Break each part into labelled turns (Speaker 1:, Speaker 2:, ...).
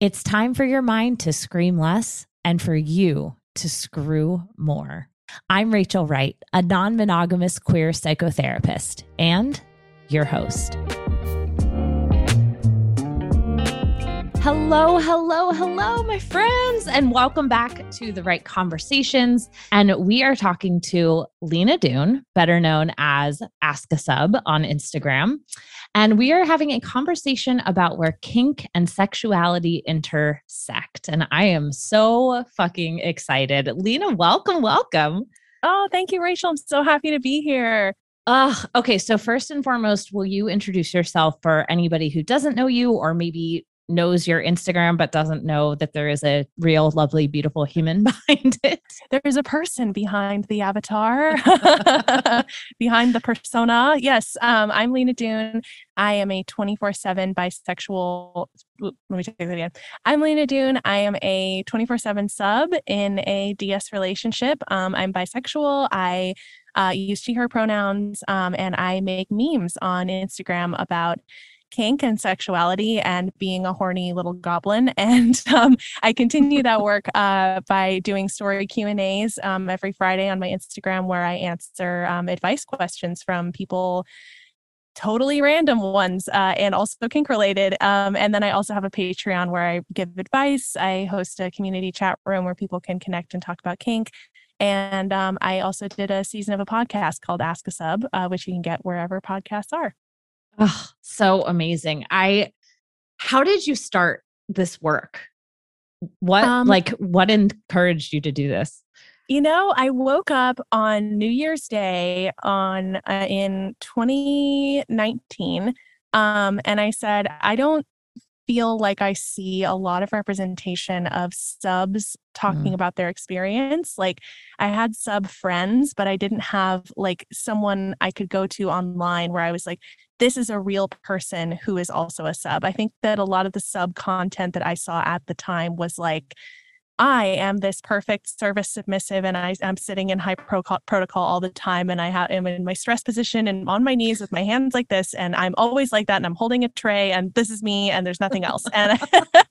Speaker 1: It's time for your mind to scream less and for you to screw more. I'm Rachel Wright, a non monogamous queer psychotherapist and your host. Hello, hello, hello, my friends, and welcome back to the Wright Conversations. And we are talking to Lina Dune, better known as Ask a Sub on Instagram. And we are having a conversation about where kink and sexuality intersect. And I am so fucking excited. Lina, welcome, welcome.
Speaker 2: Oh, thank you, Rachel. I'm so happy to be here.
Speaker 1: Uh, okay, so first and foremost, will you introduce yourself for anybody who doesn't know you or maybe knows your Instagram but doesn't know that there is a real, lovely, beautiful human behind it.
Speaker 2: There is a person behind the avatar, behind the persona. Yes, um, I'm Lina Dune. I am a 24 7 bisexual. Let me take that again. I'm Lina Dune. I am a 24 7 sub in a DS relationship. Um, I'm bisexual. I uh, use she, her pronouns, um, and I make memes on Instagram about kink and sexuality and being a horny little goblin. And um, I continue that work uh, by doing story Q and A's um, every Friday on my Instagram, where I answer um, advice questions from people totally random ones uh, and also kink related. Um, and then I also have a Patreon where I give advice. I host a community chat room where people can connect and talk about kink. And um, I also did a season of a podcast called Ask a Sub, uh, which you can get wherever podcasts are.
Speaker 1: Oh, so amazing. I how did you start this work? What um, like what encouraged you to do this?
Speaker 2: You know, I woke up on New Year's Day on uh, in 2019 um and I said I don't feel like I see a lot of representation of subs talking mm. about their experience. Like I had sub friends, but I didn't have like someone I could go to online where I was like, this is a real person who is also a sub. I think that a lot of the sub content that I saw at the time was like, I am this perfect service submissive and I, am sitting in high pro- protocol all the time and I have, am in my stress position and on my knees with my hands like this and I'm always like that and I'm holding a tray and this is me and there's nothing else. And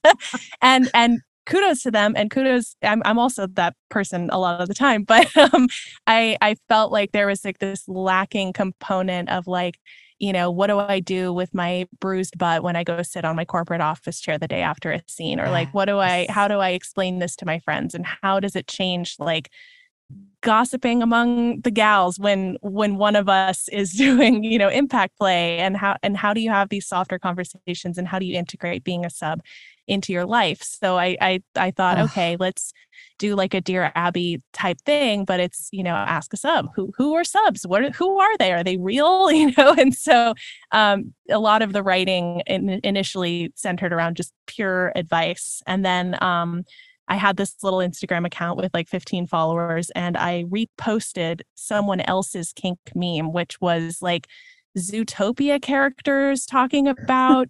Speaker 2: and and kudos to them and kudos I'm, I'm also that person a lot of the time but um, I I felt like there was like this lacking component of like you know, what do I do with my bruised butt when I go sit on my corporate office chair the day after a scene? Or like, what do I, how do I explain this to my friends? And how does it change like gossiping among the gals when when one of us is doing you know impact play and how and how do you have these softer conversations and how do you integrate being a sub into your life. So i i, I thought Ugh. okay let's do like a dear abby type thing but it's you know ask a sub who who are subs? What are, who are they? Are they real? You know and so um a lot of the writing in, initially centered around just pure advice and then um I had this little Instagram account with like 15 followers and I reposted someone else's kink meme, which was like Zootopia characters talking about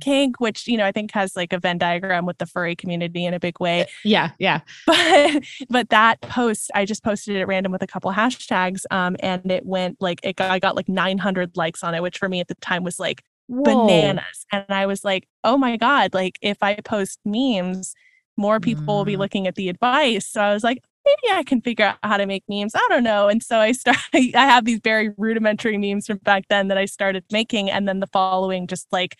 Speaker 2: kink, which, you know, I think has like a Venn diagram with the furry community in a big way.
Speaker 1: Yeah. Yeah.
Speaker 2: But, but that post, I just posted it at random with a couple hashtags. Um, and it went like, it got, I got like 900 likes on it, which for me at the time was like Whoa. bananas. And I was like, oh my God, like if I post memes, more people mm. will be mm. looking at the advice. So I was like, maybe I can figure out how to make memes. I don't know. And so I started, I have these very rudimentary memes from back then that I started making. And then the following just like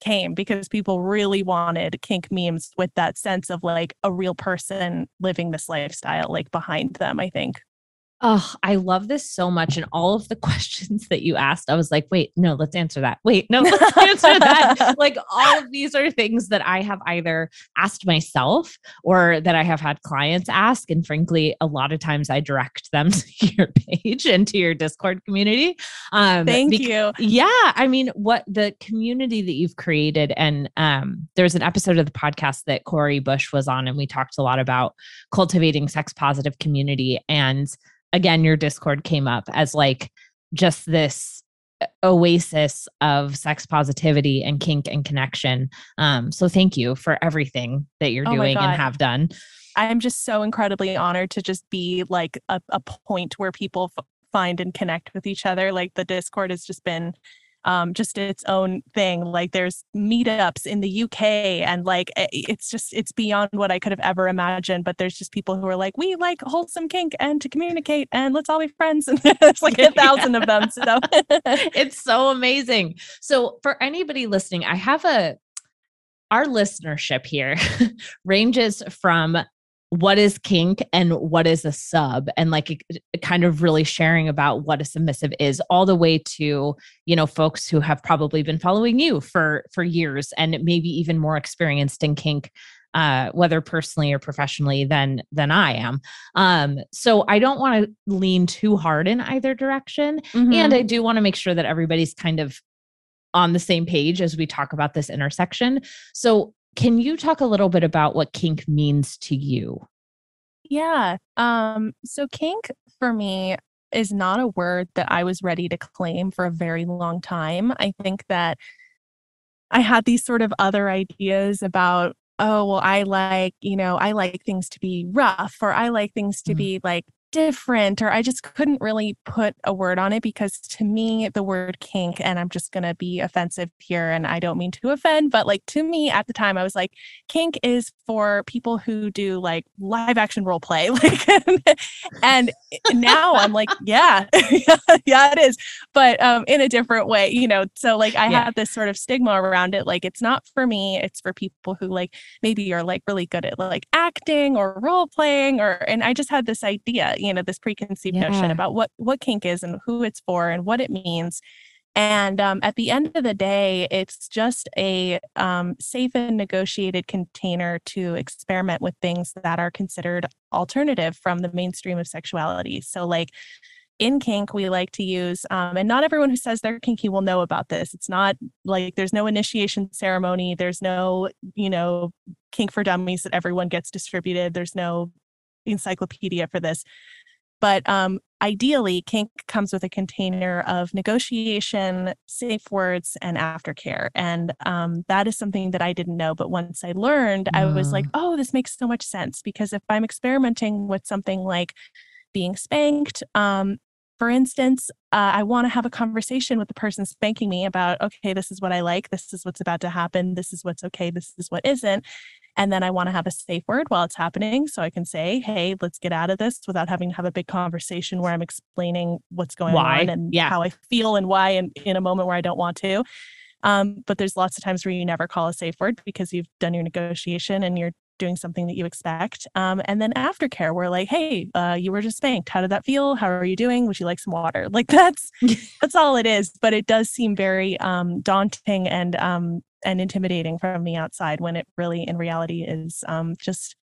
Speaker 2: came because people really wanted kink memes with that sense of like a real person living this lifestyle like behind them, I think.
Speaker 1: Oh, I love this so much. And all of the questions that you asked, I was like, wait, no, let's answer that. Wait, no, let's answer that. like all of these are things that I have either asked myself or that I have had clients ask. And frankly, a lot of times I direct them to your page and to your Discord community.
Speaker 2: Um, Thank you.
Speaker 1: Yeah. I mean, what the community that you've created, and um, there's an episode of the podcast that Corey Bush was on, and we talked a lot about cultivating sex positive community. And again, your Discord came up as like just this oasis of sex positivity and kink and connection. Um, so thank you for everything that you're oh doing and have done.
Speaker 2: I'm just so incredibly honored to just be like a, a point where people f- find and connect with each other. Like the Discord has just been um, just its own thing. Like there's meetups in the UK, and like it's just it's beyond what I could have ever imagined. But there's just people who are like, we like wholesome kink and to communicate, and let's all be friends. And it's like a thousand yeah. of them. So
Speaker 1: it's so amazing. So for anybody listening, I have a our listenership here ranges from what is kink and what is a sub and like kind of really sharing about what a submissive is all the way to you know folks who have probably been following you for for years and maybe even more experienced in kink uh, whether personally or professionally than than I am. Um, so I don't want to lean too hard in either direction, mm-hmm. and I do want to make sure that everybody's kind of on the same page as we talk about this intersection. So can you talk a little bit about what kink means to you?
Speaker 2: Yeah. Um, so kink for me is not a word that I was ready to claim for a very long time. I think that I had these sort of other ideas about, oh, well, I like, you know, I like things to be rough or I like things to mm. be like different or I just couldn't really put a word on it because to me the word kink and I'm just going to be offensive here and I don't mean to offend but like to me at the time I was like kink is for people who do like live action role play like and now I'm like yeah yeah it is but um in a different way you know so like I yeah. have this sort of stigma around it like it's not for me it's for people who like maybe are like really good at like acting or role playing or and I just had this idea you know this preconceived yeah. notion about what what kink is and who it's for and what it means and um, at the end of the day, it's just a um, safe and negotiated container to experiment with things that are considered alternative from the mainstream of sexuality. So, like in kink, we like to use, um, and not everyone who says they're kinky will know about this. It's not like there's no initiation ceremony, there's no, you know, kink for dummies that everyone gets distributed, there's no encyclopedia for this. But um, ideally, kink comes with a container of negotiation, safe words, and aftercare. And um, that is something that I didn't know. But once I learned, mm. I was like, mm. oh, this makes so much sense. Because if I'm experimenting with something like being spanked, um, for instance, uh, I want to have a conversation with the person spanking me about, okay, this is what I like. This is what's about to happen. This is what's okay. This is what isn't. And then I want to have a safe word while it's happening. So I can say, hey, let's get out of this without having to have a big conversation where I'm explaining what's going why? on and yeah. how I feel and why in, in a moment where I don't want to. Um, but there's lots of times where you never call a safe word because you've done your negotiation and you're doing something that you expect. Um, and then aftercare, we're like, hey, uh, you were just spanked. How did that feel? How are you doing? Would you like some water? Like that's that's all it is. But it does seem very um, daunting and um, and intimidating from the outside when it really, in reality, is um, just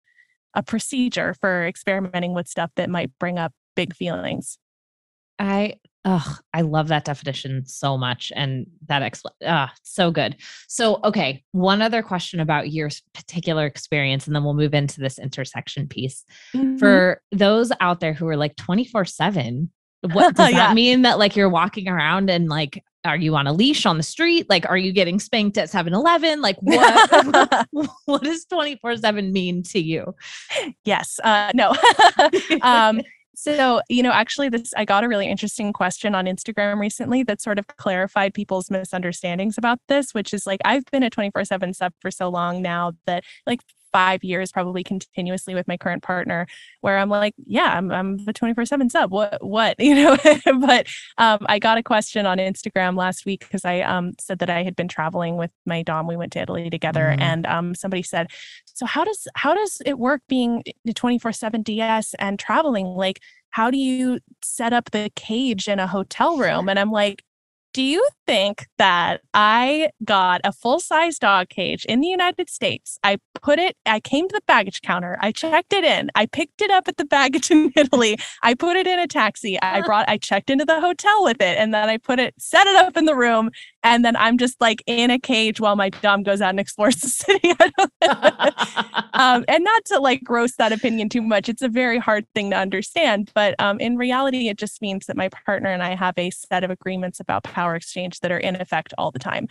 Speaker 2: a procedure for experimenting with stuff that might bring up big feelings.
Speaker 1: I Oh, I love that definition so much. And that expl- uh, so good. So, okay, one other question about your particular experience, and then we'll move into this intersection piece. Mm-hmm. For those out there who are like 24 7, what does yeah. that mean that like you're walking around and like, are you on a leash on the street? Like, are you getting spanked at 7 Eleven? Like, what, what does 24 7 mean to you?
Speaker 2: Yes. Uh, no. um, so, you know, actually, this I got a really interesting question on Instagram recently that sort of clarified people's misunderstandings about this, which is like I've been a 24 7 sub for so long now that like five years probably continuously with my current partner where i'm like yeah i'm, I'm the 24 7 sub. What what you know? But um, i got a question on instagram last week because i um, said that i had been traveling with my dom. We went to italy together mm-hmm. and um, somebody said so how does how does it work being the 24 7 ds and traveling? Like how do you set up the cage in a hotel room? And I'm like, do you think that I got a full size dog cage in the United States? I put it, I came to the baggage counter, I checked it in, I picked it up at the baggage in Italy, I put it in a taxi, I uh-huh. brought, I checked into the hotel with it, and then I put it, set it up in the room, and then I'm just like in a cage while my dom goes out and explores the city. um, and not to like gross that opinion too much, it's a very hard thing to understand, but um, in reality, it just means that my partner and I have a set of agreements about power exchange that are in effect all the time.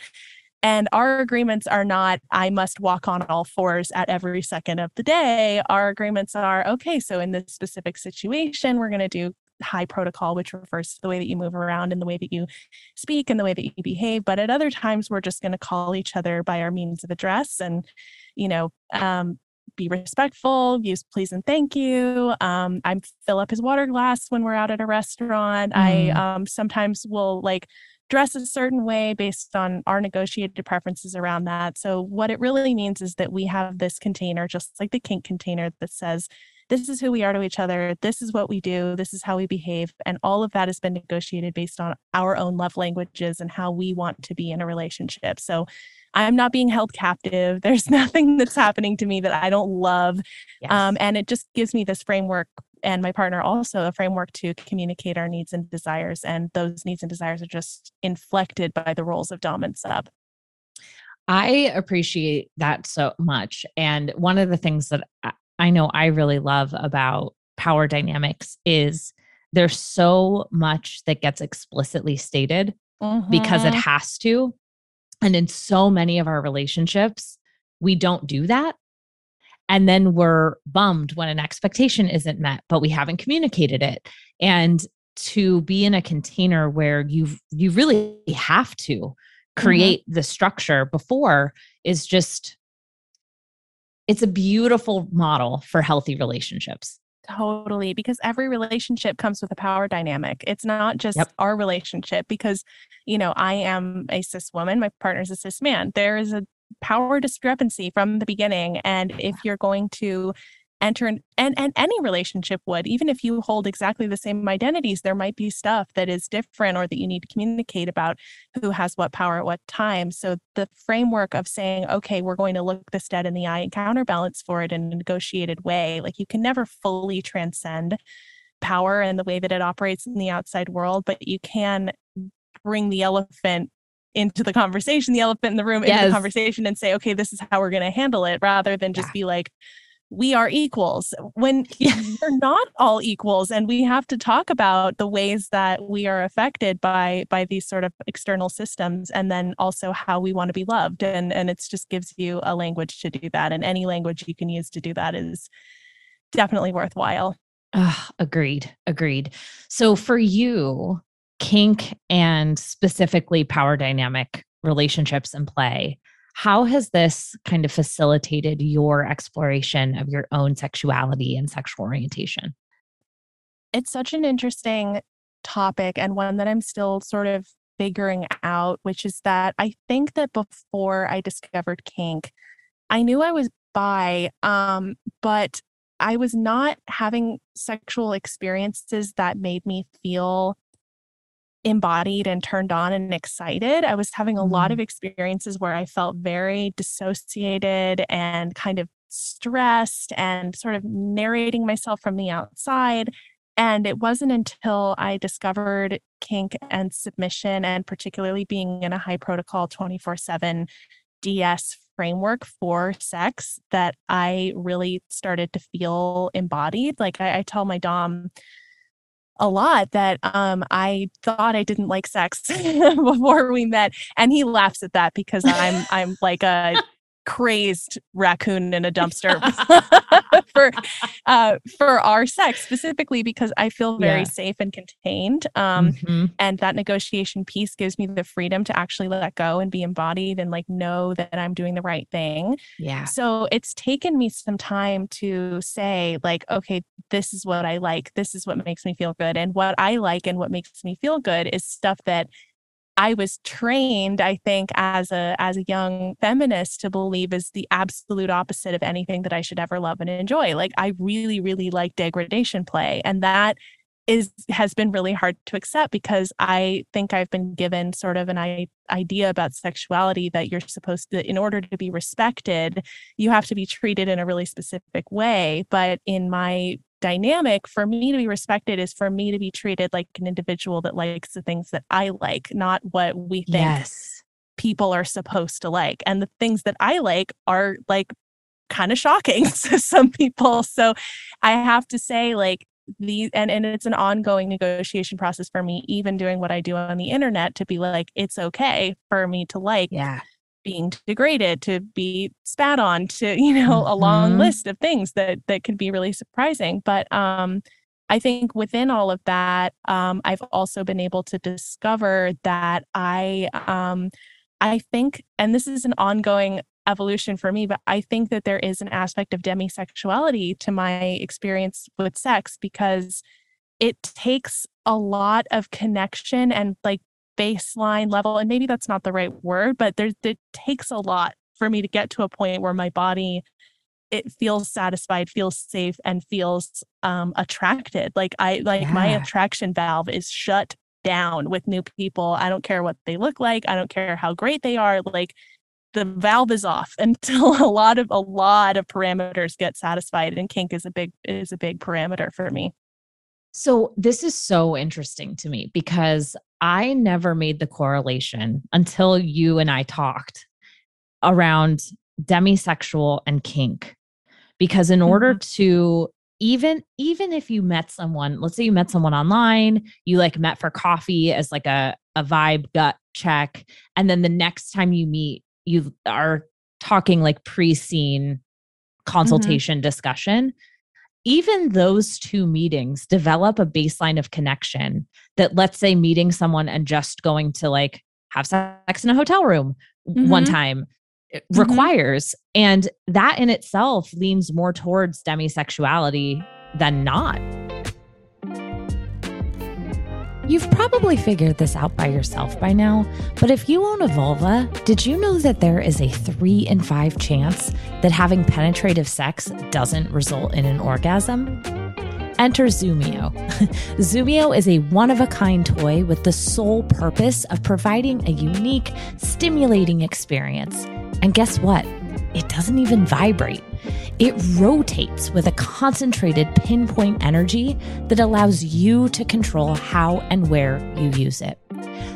Speaker 2: And our agreements are not, I must walk on all fours at every second of the day. Our agreements are, okay, so in this specific situation, we're going to do high protocol, which refers to the way that you move around and the way that you speak and the way that you behave. But at other times, we're just going to call each other by our means of address and, you know, um, be respectful, use please and thank you. Um, I fill up his water glass when we're out at a restaurant. Mm. I um, sometimes will like dress a certain way based on our negotiated preferences around that. So, what it really means is that we have this container, just like the kink container, that says, this is who we are to each other. This is what we do. This is how we behave. And all of that has been negotiated based on our own love languages and how we want to be in a relationship. So, I'm not being held captive. There's nothing that's happening to me that I don't love. Yes. Um, and it just gives me this framework and my partner also a framework to communicate our needs and desires. And those needs and desires are just inflected by the roles of Dom and Sub.
Speaker 1: I appreciate that so much. And one of the things that I know I really love about power dynamics is there's so much that gets explicitly stated mm-hmm. because it mm-hmm. has to. And in so many of our relationships, we don't do that and then we're bummed when an expectation isn't met but we haven't communicated it and to be in a container where you you really have to mm-hmm. create mm-hmm. the structure before is just it's a beautiful model for healthy relationships
Speaker 2: totally because every relationship comes with a power dynamic it's not just yep. our relationship because you know i am a cis woman my partner's a cis man there is a power discrepancy from the beginning. And if you're going to enter an, and and any relationship would even if you hold exactly the same identities there might be stuff that is different or that you need to communicate about who has what power at what time so the framework of saying okay we're going to look this dead in the eye and counterbalance for it in a negotiated way like you can never fully transcend power and the way that it operates in the outside world but you can bring the elephant into the conversation, the elephant in the room, yes. into the conversation and say, okay, this is how we're going to handle it rather than just yeah. be like, we are equals. When we're not all equals and we have to talk about the ways that we are affected by by these sort of external systems and then also how we want to be loved and and it just gives you a language to do that and any language you can use to do that is definitely worthwhile.
Speaker 1: Agreed agreed. So for you kink and specifically power dynamic relationships and play, how has this kind of facilitated your exploration of your own sexuality and sexual orientation?
Speaker 2: It's such an interesting topic and one that I'm still sort of figuring out, which is that I think that before I discovered kink, I knew I was bi, um, but I was not having sexual experiences that made me feel embodied and turned on and excited. I was having a lot of mm-hmm. experiences where I felt very dissociated and kind of stressed and sort of narrating myself from the outside. And it wasn't until I discovered kink and submission, and particularly being in a high protocol 24 7 DS framework for sex, that I really started to feel embodied. Like I, I tell my Dom, a lot that um, I thought I didn't like sex before we met, and he laughs at that because I'm I'm like a crazed raccoon in a dumpster for uh, for our sex specifically because I feel very yeah. safe and contained. Um, mm-hmm. And that negotiation piece gives me the freedom to actually let go and be embodied and like know that I'm doing the right thing.
Speaker 1: Yeah.
Speaker 2: So it's taken me some time to say like, okay, this is what I like. This is what makes me feel good. And what I like and what makes me feel good is stuff that I was trained, I think, as a as a young feminist to believe is the absolute opposite of anything that I should ever love and enjoy. Like I really, really like degradation play. And that is has been really hard to accept because I think I've been given sort of an I- idea about sexuality that you're supposed to in order to be respected you have to be treated in a really specific way but in my dynamic for me to be respected is for me to be treated like an individual that likes the things that I like not what we think
Speaker 1: Yes.
Speaker 2: people are supposed to like and the things that I like are like kind of shocking to some people so I have to say like the and, and it's an ongoing negotiation process for me even doing what i do on the internet to be like it's okay for me to like
Speaker 1: Yeah.
Speaker 2: Being degraded to be spat on to you know a long
Speaker 1: Mhm.
Speaker 2: list of things that that can be really surprising but um i think within all of that um i've also been able to discover that i um i think and this is an ongoing evolution for me but i think that there is an aspect of demisexuality to my experience with sex because it takes a lot of connection and like baseline level and maybe that's not the right word but there's it takes a lot for me to get to a point where my body it feels satisfied feels safe and feels um attracted. Like i like my attraction valve is shut down with new people. I don't care what they look like. I don't care how great they are. Like the valve is off until a lot of a lot of parameters get satisfied and kink is a big is a big parameter for me
Speaker 1: So this is so interesting to me because I never made the correlation until you and I talked around demisexual and kink. Because in order mm-hmm. to even even if you met someone, let's say you met someone online, you like met for coffee as like a a vibe gut check and then the next time you meet you are talking like pre-scene mm-hmm. consultation discussion even those two meetings develop a baseline of connection that let's say meeting someone and just going to like have sex in a hotel room one
Speaker 2: Mhm.
Speaker 1: time it
Speaker 2: Mhm.
Speaker 1: requires and that in itself leans more towards demisexuality than not You've probably figured this out by yourself by now, but if you own a vulva, did you know that there is a three in five chance that having penetrative sex doesn't result in an orgasm? Enter Zumio. Zumio is a one of a kind toy with the sole purpose of providing a unique, stimulating experience. And guess what? It doesn't even vibrate. It rotates with a concentrated pinpoint energy that allows you to control how and where you use it.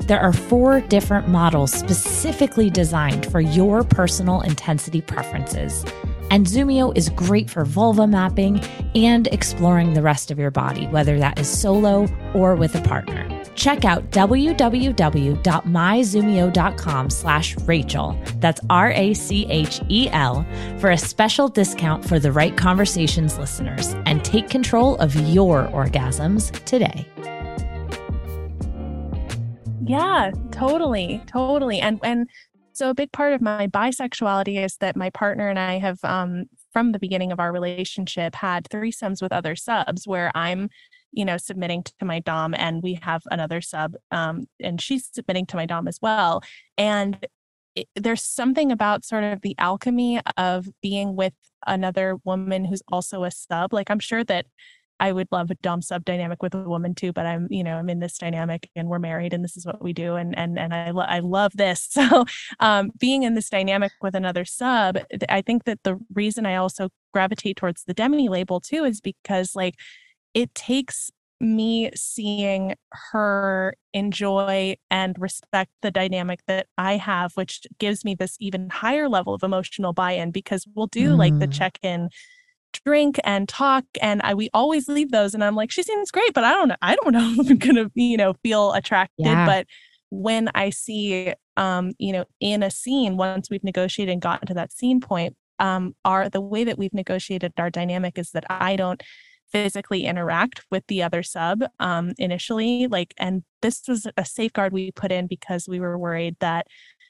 Speaker 1: There are four different models specifically designed for your personal intensity preferences. And Zumio is great for vulva mapping and exploring the rest of your body, whether that is solo or with a partner. Check out www.myzumio.com slash Rachel. That's R-A-C-H-E-L for a special discount for the Wright Conversations listeners and take control of your orgasms today.
Speaker 2: Yeah, totally, totally. And and so a big part of my bisexuality is that my partner and I have um from the beginning of our relationship had threesomes with other subs where I'm you know submitting to my dom and we have another sub um and she's submitting to my dom as well. And it, there's something about sort of the alchemy of being with another woman who's also a sub. Like i'm sure that I would love a dom sub dynamic with a woman too, but I'm, you know, I'm in this dynamic and we're married and this is what we do. And, and, and I, lo- I love this. So, um, being in this dynamic with another sub, I think that the reason I also gravitate towards the demi label too is because like it takes me seeing her enjoy and respect the dynamic that I have, which gives me this even higher level of emotional buy-in because we'll do like the
Speaker 1: Mm.
Speaker 2: check-in drink and talk and I we always leave those and I'm like she seems great but I don't know I don't know if I'm going to you know feel attracted
Speaker 1: Yeah.
Speaker 2: but when I see um you know in a scene once we've negotiated and gotten to that scene point um our the way that we've negotiated our dynamic is that I don't physically interact with the other sub um initially like and this was a safeguard we put in because we were worried that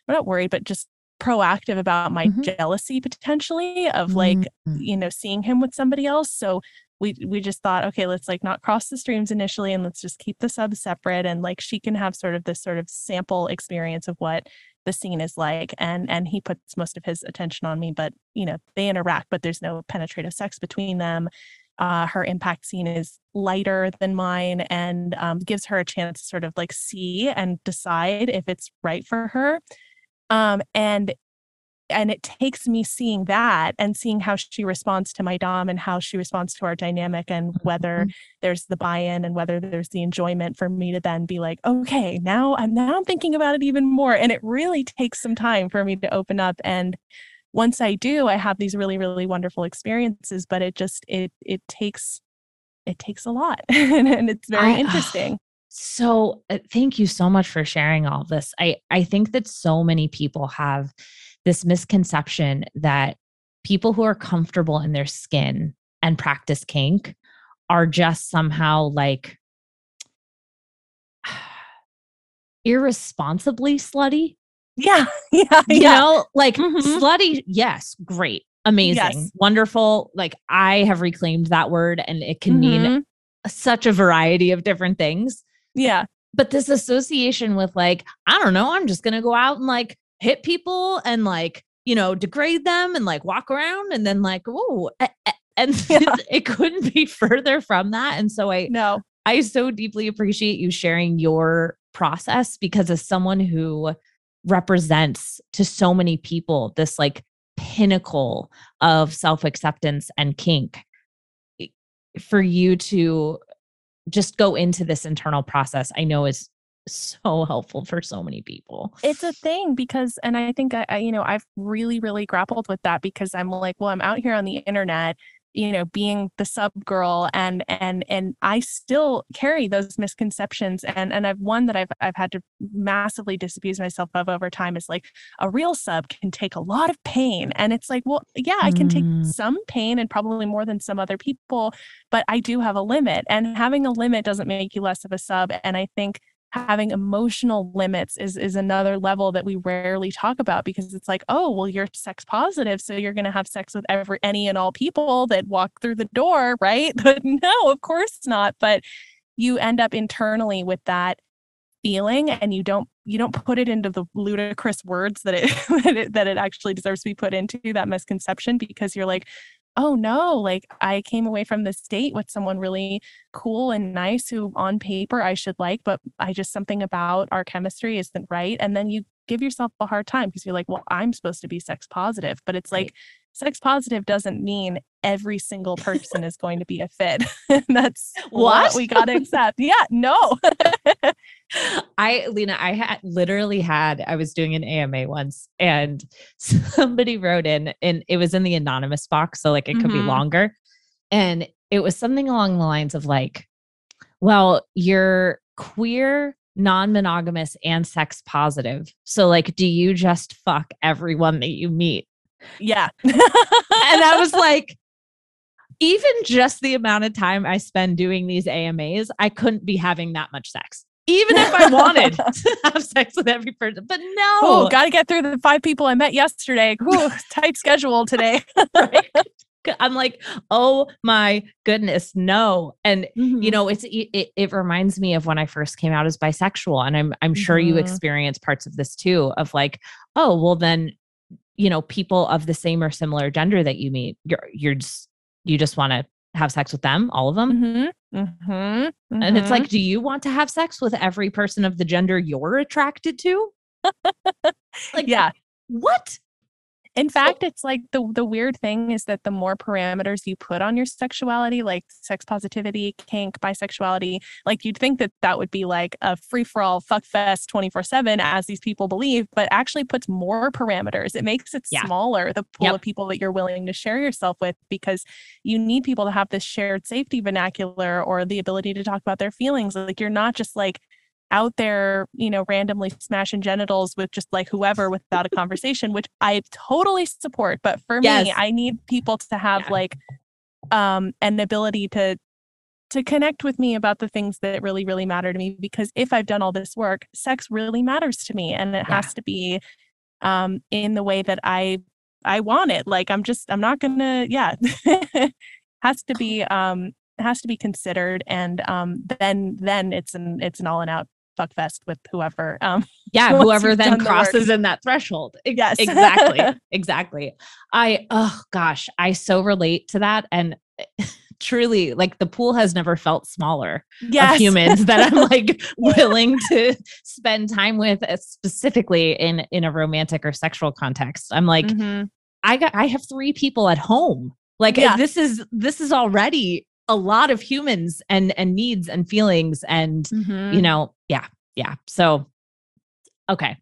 Speaker 2: we're not worried but just proactive about my
Speaker 1: Mhm.
Speaker 2: jealousy potentially of like
Speaker 1: Mhm.
Speaker 2: you know seeing him with somebody else so we we just thought okay let's like not cross the streams initially and let's just keep the subs separate and like she can have sort of this sort of sample experience of what the scene is like and and he puts most of his attention on me but you know they interact but there's no penetrative sex between them uh, her impact scene is lighter than mine and um, gives her a chance to sort of like see and decide if it's right for her. Um, and and it takes me seeing that and seeing how she responds to my dom and how she responds to our dynamic and whether mm-hmm. there's the buy-in and whether there's the enjoyment for me to then be like okay now i'm now i'm thinking about it even more and it really takes some time for me to open up and once I do, I have these really, really wonderful experiences, but it just, it, it takes, it takes a lot and it's very I, interesting.
Speaker 1: So uh, thank you so much for sharing all this. I, I think that so many people have this misconception that people who are comfortable in their skin and practice kink are just somehow like irresponsibly slutty
Speaker 2: yeah. Yeah.
Speaker 1: You yeah. know, like mm-hmm. slutty, yes, great, amazing, yes. wonderful. Like I have reclaimed that word and it can mm-hmm. mean such a variety of different things.
Speaker 2: Yeah.
Speaker 1: But this association with like, I don't know, I'm just going to go out and like hit people and like, you know, degrade them and like walk around and then like, oh, and yeah. it couldn't be further from that. And so I,
Speaker 2: no,
Speaker 1: I so deeply appreciate you sharing your process because as someone who represents to so many people this like pinnacle of self acceptance and kink for you to just go into this internal process i know is so helpful for so many people.
Speaker 2: It's a thing because and i think I, I you know i've really really grappled with that because i'm like well i'm out here on the internet you know being the sub girl and and and i still carry those misconceptions and and i've one that i've i've had to massively disabuse myself of over time is like a real sub can take a lot of pain and it's like well yeah i can take mm. some pain and probably more than some other people but i do have a limit and having a limit doesn't make you less of a sub and i think having emotional limits is is another level that we rarely talk about because it's like oh well you're sex positive so you're going to have sex with every any and all people that walk through the door right? But no of course not. But you end up internally with that feeling and you don't you don't put it into the ludicrous words that it, that it that it actually deserves to be put into that misconception because you're like oh no, like I came away from this date with someone really cool and nice who on paper I should like, but I just something about our chemistry isn't right. And then you give yourself a hard time because you're like, well, I'm supposed to be sex positive. But it's like sex positive doesn't mean every single person is going to be a fit. That's what? what we got to accept. Yeah, no.
Speaker 1: I, Lina, I had literally had, I was doing an AMA once and somebody wrote in, and it was in the anonymous box. So, like, it could mm-hmm. be longer. And it was something along the lines of, like, well, you're queer, non monogamous, and sex positive. So, like, do you just fuck everyone that you meet?
Speaker 2: Yeah.
Speaker 1: and I was like, even just the amount of time I spend doing these AMAs, I couldn't be having that much sex. Even if I wanted to have sex with every person, but no.
Speaker 2: Oh, got to get through the five people I met yesterday. Ooh, tight schedule today. right?
Speaker 1: I'm like, oh my goodness, no. And mm-hmm. you know, it's it, it reminds me of when I first came out as bisexual, and I'm I'm sure mm-hmm. you experience parts of this too. Of like, oh, well, then you know people of the same or similar gender that you meet you're you're just you just want to have sex with them all of them mm-hmm. Mm-hmm. Mm-hmm. and it's like mm-hmm. do you want to have sex with every person of the gender you're attracted to
Speaker 2: like yeah
Speaker 1: what
Speaker 2: in fact, it's like the the weird thing is that the more parameters you put on your sexuality, like sex positivity, kink, bisexuality, like you'd think that that would be like a free for all fuck fest 24/7 as these people believe, but actually puts more parameters. It makes it yeah. smaller the pool yep. of people that you're willing to share yourself with because you need people to have this shared safety vernacular or the ability to talk about their feelings. Like you're not just like out there, you know, randomly smashing genitals with just like whoever without a conversation, which I totally support. But for yes. me, I need people to have yeah. like um an ability to to connect with me about the things that really really matter to me because if I've done all this work, sex really matters to me and it yeah. has to be um in the way that I I want it. Like I'm just I'm not going to yeah. has to be um has to be considered and um then then it's an it's an all and out fuckfest with whoever. Um,
Speaker 1: yeah, whoever then crosses the in that threshold.
Speaker 2: Yes,
Speaker 1: exactly, exactly. I oh gosh, I so relate to that, and truly like the pool has never felt smaller
Speaker 2: yes.
Speaker 1: of humans that I'm like willing to spend time with uh, specifically in in a romantic or sexual context. I'm like mm-hmm. I got I have 3 people at home. Like yeah. this is this is already a lot of humans and and needs and feelings and mm-hmm. you know, yeah. Yeah. So okay.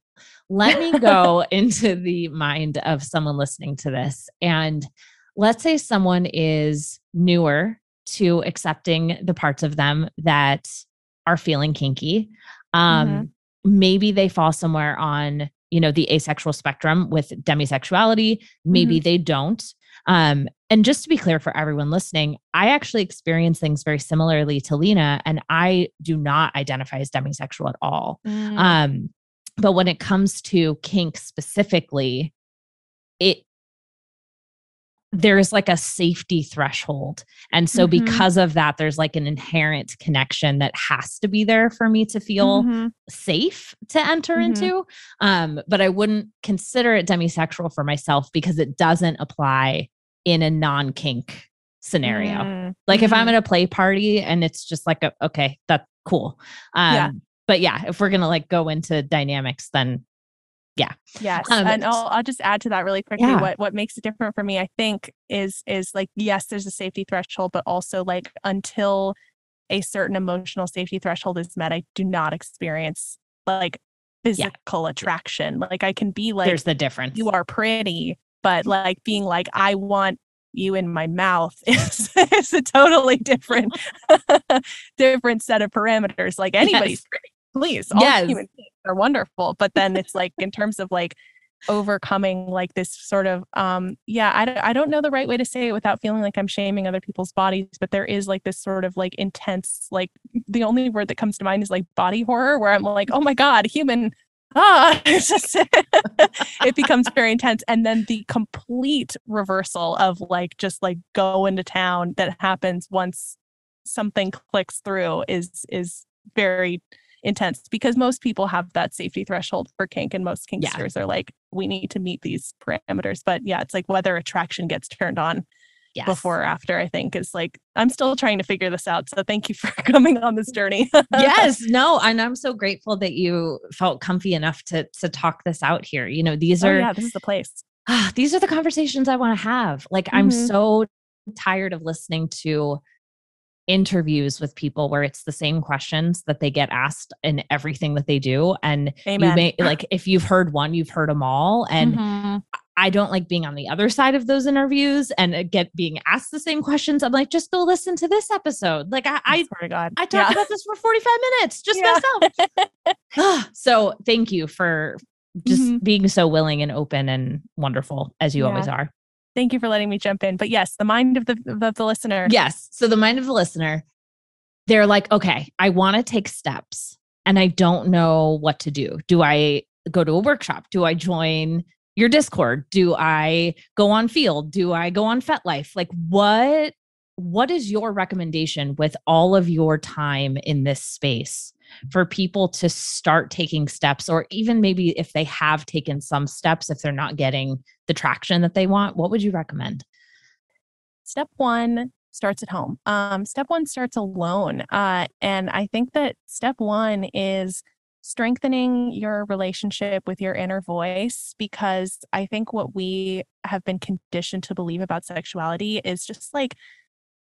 Speaker 1: Let me go into the mind of someone listening to this and let's say someone is newer to accepting the parts of them that are feeling kinky. Um, mm-hmm. Maybe they fall somewhere on, you know, the asexual spectrum with demisexuality. Maybe mm-hmm. they don't. Um, and just to be clear for everyone listening, I actually experience things very similarly to Lina, and I do not identify as demisexual at all. Mm. Um, but when it comes to kink specifically, it there's like a safety threshold. And so, mm-hmm. because of that, there's like an inherent connection that has to be there for me to feel mm-hmm. safe to enter mm-hmm. into. Um, but I wouldn't consider it demisexual for myself because it doesn't apply in a non kink scenario. Mm-hmm. Like, if I'm mm-hmm. at a play party and it's just like, a, okay, that's cool. Um, yeah. But yeah, if we're going to like go into dynamics, then yeah
Speaker 2: yes um, and I'll, I'll just add to that really quickly yeah. what what makes it different for me i think is is like yes there's a safety threshold but also like until a certain emotional safety threshold is met i do not experience like physical yeah. attraction like i can be like
Speaker 1: there's the difference
Speaker 2: you are pretty but like being like i want you in my mouth is, is a totally different different set of parameters like anybody's yes. please all yes. human beings are wonderful but then it's like in terms of like overcoming like this sort of um yeah I, I don't know the right way to say it without feeling like i'm shaming other people's bodies but there is like this sort of like intense like the only word that comes to mind is like body horror where i'm like oh my god human ah it's just it becomes very intense and then the complete reversal of like just like go into town that happens once something clicks through is is very intense because most people have that safety threshold for kink and most kinksters yeah. are like we need to meet these parameters but yeah it's like whether attraction gets turned on yes. before or after i think is like i'm still trying to figure this out so thank you for coming on this journey
Speaker 1: yes no and i'm so grateful that you felt comfy enough to to talk this out here you know these oh, are
Speaker 2: yeah this is the place
Speaker 1: ah, these are the conversations i want to have like mm-hmm. i'm so tired of listening to interviews with people where it's the same questions that they get asked in everything that they do and Amen. you may like if you've heard one you've heard them all and mm-hmm. I don't like being on the other side of those interviews and uh, get being asked the same questions. I'm like, just go listen to this episode. Like I, I, I, God. I talked yeah. about this for 45 minutes, just yeah. myself. so thank you for just mm-hmm. being so willing and open and wonderful as you yeah. always are.
Speaker 2: Thank you for letting me jump in. But yes, the mind of the of the listener.
Speaker 1: Yes. So the mind of the listener, they're like, okay, I want to take steps and I don't know what to do. Do I go to a workshop? Do I join your Discord? Do I go on Feeld? Do I go on FetLife? Like what what is your recommendation with all of your time in this space for people to start taking steps or even maybe if they have taken some steps if they're not getting the traction that they want what would you recommend
Speaker 2: step one starts at home um, step one starts alone uh, and i think that step one is strengthening your relationship with your inner voice because i think what we have been conditioned to believe about sexuality is just like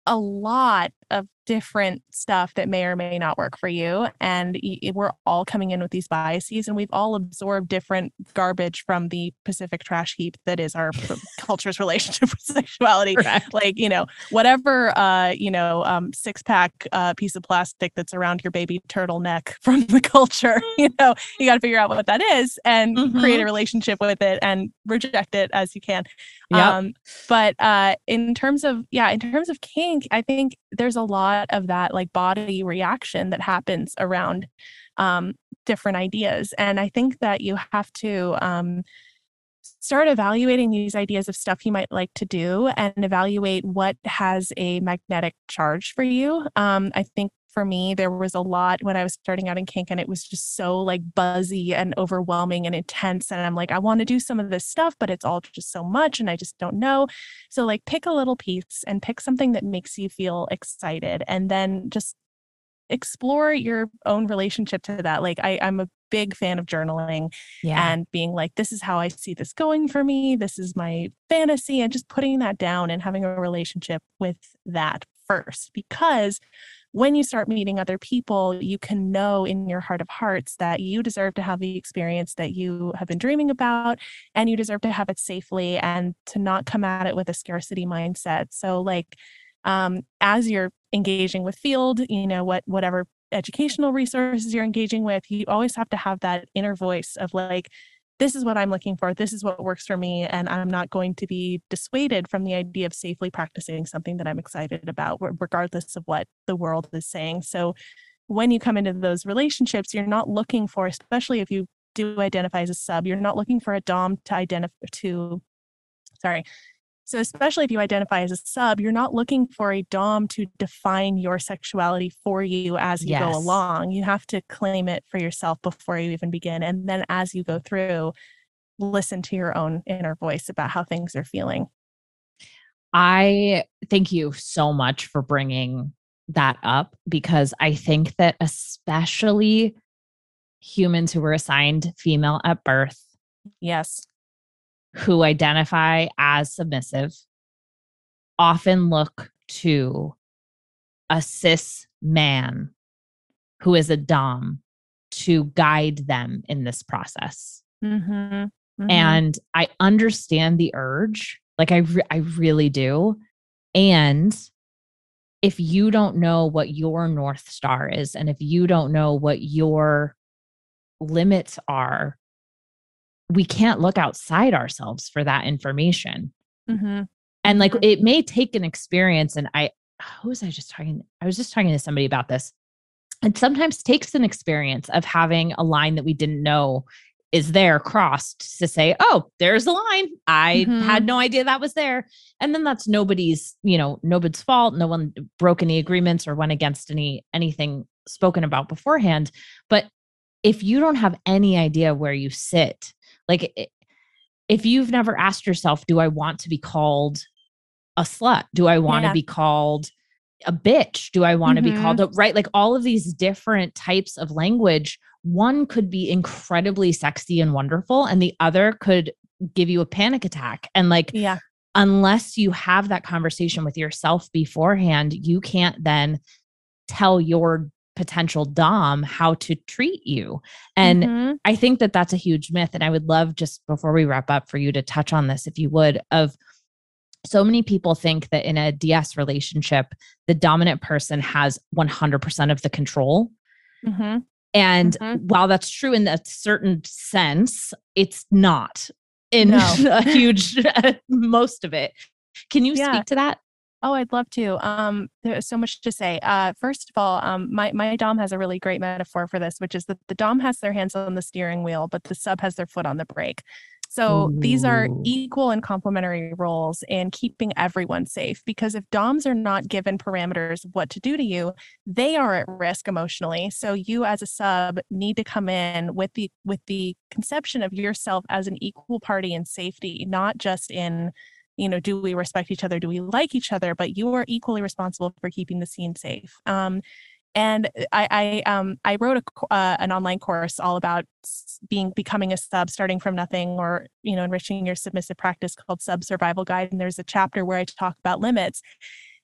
Speaker 2: a lot of different stuff that may or may not work for you. And we're all coming in with these biases, and we've all absorbed different garbage from the Pacific trash heap that is our culture's relationship with sexuality. Correct. Like, you know, whatever, uh, you know, um, six pack uh, piece of plastic that's around your baby turtleneck from the culture, you know, you got to figure out what that is and mm-hmm. create a mm-hmm. relationship with it and reject it as you can. Yep. Um, but uh, in terms of, yeah, in terms of kink, I think there's a lot of that like body reaction that happens around um, different ideas. And I think that you have to um, start evaluating these ideas of stuff you might like to do and evaluate what has a magnetic charge for you. Um, I think for me. There was a lot when I was starting out in kink, and it was just so like buzzy and overwhelming and intense. And I'm like, I want to do some of this stuff, but it's all just so much, and I just don't know. So, like, pick a little piece and pick something that makes you feel excited, and then just explore your own relationship to that. Like, I, I'm a big fan of journaling yeah. and being like, this is how I see this going for me. This is my fantasy, and just putting that down and having a relationship with that first. Because when you start meeting other people, you can know in your heart of hearts that you deserve to have the experience that you have been dreaming about and you deserve to have it safely and to not come at it with a scarcity mindset. So, like, um, as you're engaging with Feeld, you know, what whatever educational resources you're engaging with, you always have to have that inner voice of like, this is what I'm looking for. This is what works for me. And I'm not going to be dissuaded from the idea of safely practicing something that I'm excited about, regardless of what the world is saying. So when you come into those relationships, you're not looking for, especially if you do identify as a sub, you're not looking for a Dom to identify to, sorry, so, especially if you identify as a sub, you're not looking for a Dom to define your sexuality for you as you yes. go along. You have to claim it for yourself before you even begin. And then as you go through, listen to your own inner voice about how things are feeling.
Speaker 1: I thank you so much for bringing that up because I think that especially humans who were assigned female at birth.
Speaker 2: Yes
Speaker 1: who identify as submissive often look to a cis man who is a Dom to guide them in this process. Mm-hmm. Mm-hmm. And I understand the urge. Like I, re- I really do. And if you don't know what your North Star is, and if you don't know what your limits are, we can't look outside ourselves for that information. Mm-hmm. And like mm-hmm. it may take an experience. And I, who was I just talking? I was just talking to somebody about this. It sometimes takes an experience of having a line that we didn't know is there crossed to say, oh, there's a line. I mm-hmm. had no idea that was there. And then that's nobody's, you know, nobody's fault. No one broke any agreements or went against any anything spoken about beforehand. But if you don't have any idea where you sit like, if you've never asked yourself, do I want to be called a slut? Do I want yeah. to be called a bitch? Do I want mm-hmm. to be called a right? Like all of these different types of language, one could be incredibly sexy and wonderful, and the other could give you a panic attack. And like,
Speaker 2: yeah,
Speaker 1: unless you have that conversation with yourself beforehand, you can't then tell your potential dom how to treat you and mm-hmm. i think that that's a huge myth and i would love just before we wrap up for you to touch on this if you would of so many people think that in a ds relationship the dominant person has 100% of the control mm-hmm. and mm-hmm. while that's true in a certain sense it's not in no. a huge most of it can you yeah. speak to that
Speaker 2: Oh, I'd love to. Um, there's so much to say. Uh, first of all, um, my my dom has a really great metaphor for this, which is that the dom has their hands on the steering wheel, but the sub has their foot on the brake. So Ooh. these are equal and complementary roles in keeping everyone safe. Because if DOMs are not given parameters of what to do to you, they are at risk emotionally. So you as a sub need to come in with the with the conception of yourself as an equal party in safety, not just in you know, do we respect each other? Do we like each other? But you are equally responsible for keeping the scene safe. Um, and I, I, um, I wrote a, uh, an online course all about being becoming a sub, starting from nothing, or you know, enriching your submissive practice called Sub Survival Guide. And there's a chapter where I talk about limits.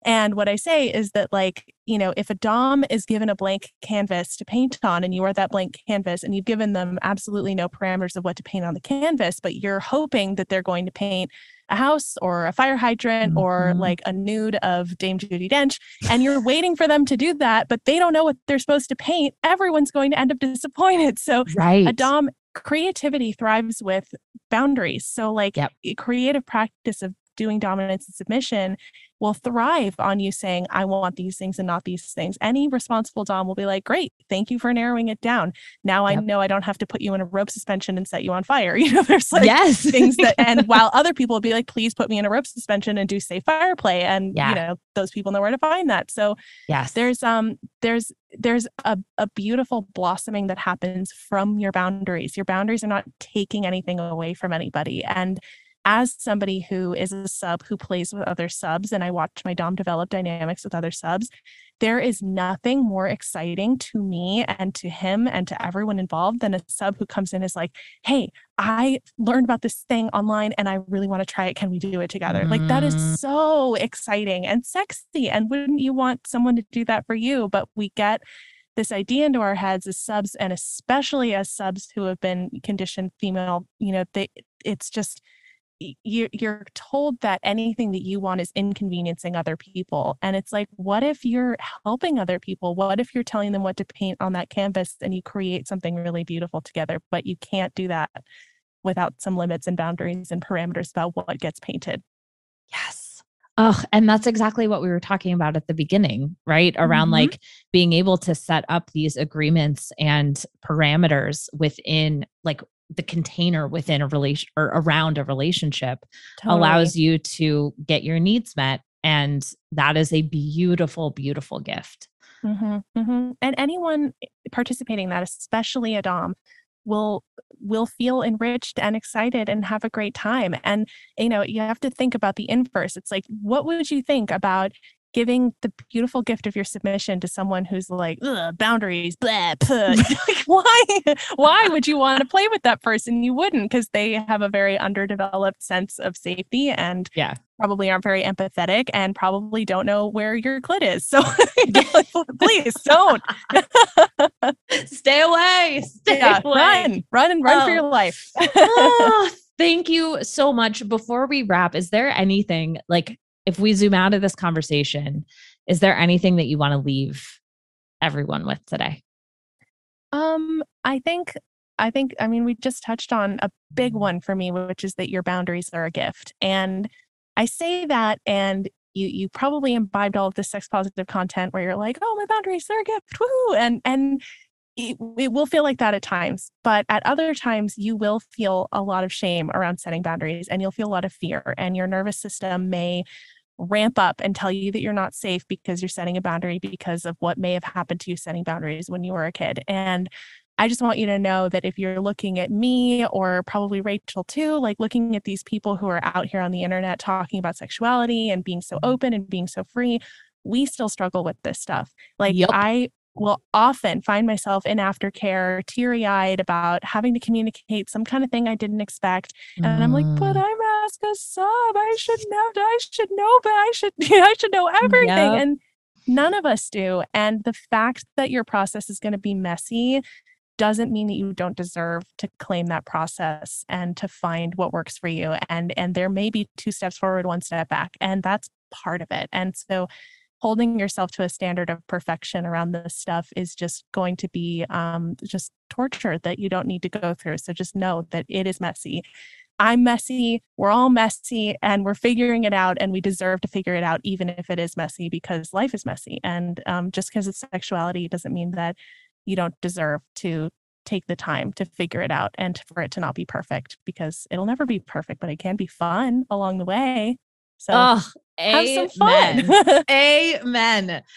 Speaker 2: And what I say is that, like, you know, if a Dom is given a blank canvas to paint on and you are that blank canvas and you've given them absolutely no parameters of what to paint on the canvas, but you're hoping that they're going to paint a house or a fire hydrant mm-hmm. or like a nude of Dame Judi Dench, and you're waiting for them to do that, but they don't know what they're supposed to paint, everyone's going to end up disappointed. So, right. a Dom creativity thrives with boundaries. So, like, yep. creative practice of doing dominance and submission will thrive on you saying, I want these things and not these things. Any responsible Dom will be like, Great, thank you for narrowing it down. Now yep. I know I don't have to put you in a rope suspension and set you on fire. You know, there's like yes. things that, and while other people will be like, Please put me in a rope suspension and do safe fire play. And, yeah. you know, those people know where to find that. So, yes, there's, um, there's, there's a, a beautiful blossoming that happens from your boundaries. Your boundaries are not taking anything away from anybody. And as somebody who is a sub who plays with other subs and I watch my Dom develop dynamics with other subs, there is nothing more exciting to me and to him and to everyone involved than a sub who comes in is like, Hey, I learned about this thing online and I really want to try it. Can we do it together? Mm. Like that is mm. so exciting and sexy. And wouldn't you want someone to do that for you? But we get this idea into our heads as subs and especially as subs who have been conditioned female, you know, they it's just you're, you're told that anything that you want is inconveniencing other people and it's like what if you're helping other people what if you're telling them what to paint on that canvas and you create something really beautiful together but you can't do that without some limits and boundaries and parameters about what gets painted
Speaker 1: yes Oh, and that's exactly what we were talking about at the beginning, right? Around mm-hmm. like being able to set up these agreements and parameters within like the container within a relation or around a relationship totally. allows you to get your needs met and that is a beautiful beautiful gift
Speaker 2: mm-hmm, mm-hmm. and anyone participating in that especially a dom will will feel enriched and excited and have a great time and you know you have to think about the inverse it's like what would you think about giving the beautiful gift of your submission to someone who's like boundaries blah, like, why why would you want to play with that person? You wouldn't because they have a very underdeveloped sense of safety and yeah. probably aren't very empathetic and probably don't know where your clit is. So please don't.
Speaker 1: Stay away stay yeah, away.
Speaker 2: run run and run oh. for your oh. life.
Speaker 1: Oh, thank you so much. Before we wrap is there anything like if we zoom out of this conversation, is there anything that you want to leave everyone with today?
Speaker 2: Um, I think I think I mean we just touched on a big one for me, which is that your boundaries are a gift. And I say that and you you probably imbibed all of this sex positive content where you're like, oh my boundaries, they're a gift. Woo! And and it, it will feel like that at times, but at other times, you will feel a lot of shame around setting boundaries and you'll feel a lot of fear, and your nervous system may ramp up and tell you that you're not safe because you're setting a boundary because of what may have happened to you setting boundaries when you were a kid. And I just want you to know that if you're looking at me or probably Rachel too, like looking at these people who are out here on the internet talking about sexuality and being so mm-hmm. open and being so free, we still struggle with this stuff. Like yep. I will often find myself in aftercare, teary eyed about having to communicate some kind of thing I didn't expect. And mm. I'm like, but mm. I'm a sub. I should know. I should know, but I should, I should know everything. Yep. And none of us do. And the fact that your process is going to be messy doesn't mean that you don't deserve to claim that process and to find what works for you. And and there may be two steps forward, one step back. And that's part of it. And so holding yourself to a standard of perfection around this stuff is just going to be um, just torture that you don't need to go through. So just know that it is messy. I'm messy. We're all messy and we're figuring it out and we deserve to figure it out, even if it is messy because life is messy. And um, just because it's sexuality doesn't mean that you don't deserve to take the time to figure it out and for it to not be perfect because it'll never be perfect, but it can be fun along the way. So oh, have some fun.
Speaker 1: amen.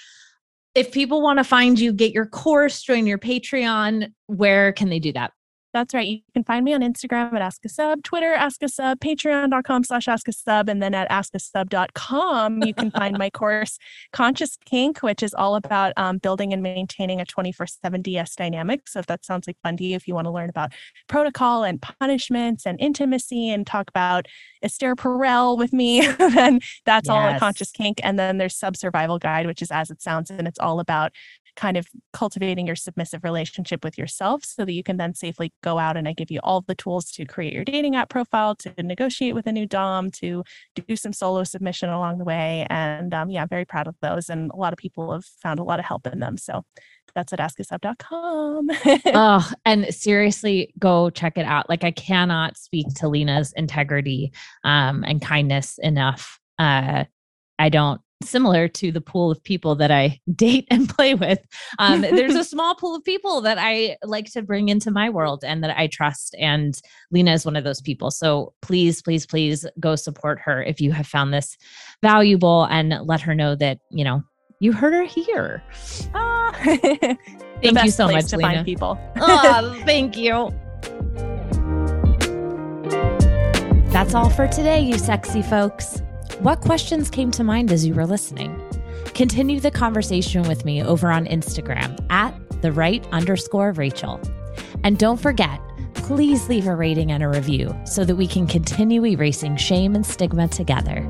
Speaker 1: If people want to find you, get your course, join your Patreon, where can they do that?
Speaker 2: That's right. You can find me on Instagram at Ask a Sub, Twitter, Ask a Sub, Patreon.com slash Ask a Sub, and then at AskASub.com, you can find my course, Conscious Kink, which is all about um, building and maintaining a 24 7 DS dynamic. So if that sounds like fun to you, if you want to learn about protocol and punishments and intimacy and talk about Esther Perel with me, then that's yes. all at Conscious Kink. And then there's Sub Survival Guide, which is as it sounds, and it's all about kind of cultivating your submissive relationship with yourself so that you can then safely go out and I give you all the tools to create your dating app profile, to negotiate with a new Dom, to do some solo submission along the way. And um, yeah, I'm very proud of those. And a lot of people have found a lot of help in them. So that's at askasub.com.
Speaker 1: oh, and seriously, go check it out. Like I cannot speak to Lina's integrity um, and kindness enough. Uh, I don't similar to the pool of people that I date and play with. Um, there's a small pool of people that I like to bring into my world and that I trust. And Lina is one of those people. So please, please, please go support her if you have found this valuable and let her know that, you know, you heard her here. Ah. thank you so much,
Speaker 2: to
Speaker 1: Lina.
Speaker 2: find people.
Speaker 1: oh, thank you. That's all for today, you sexy folks. What questions came to mind as you were listening? Continue the conversation with me over on Instagram at the Wright underscore Rachel. And don't forget, please leave a rating and a review so that we can continue erasing shame and stigma together.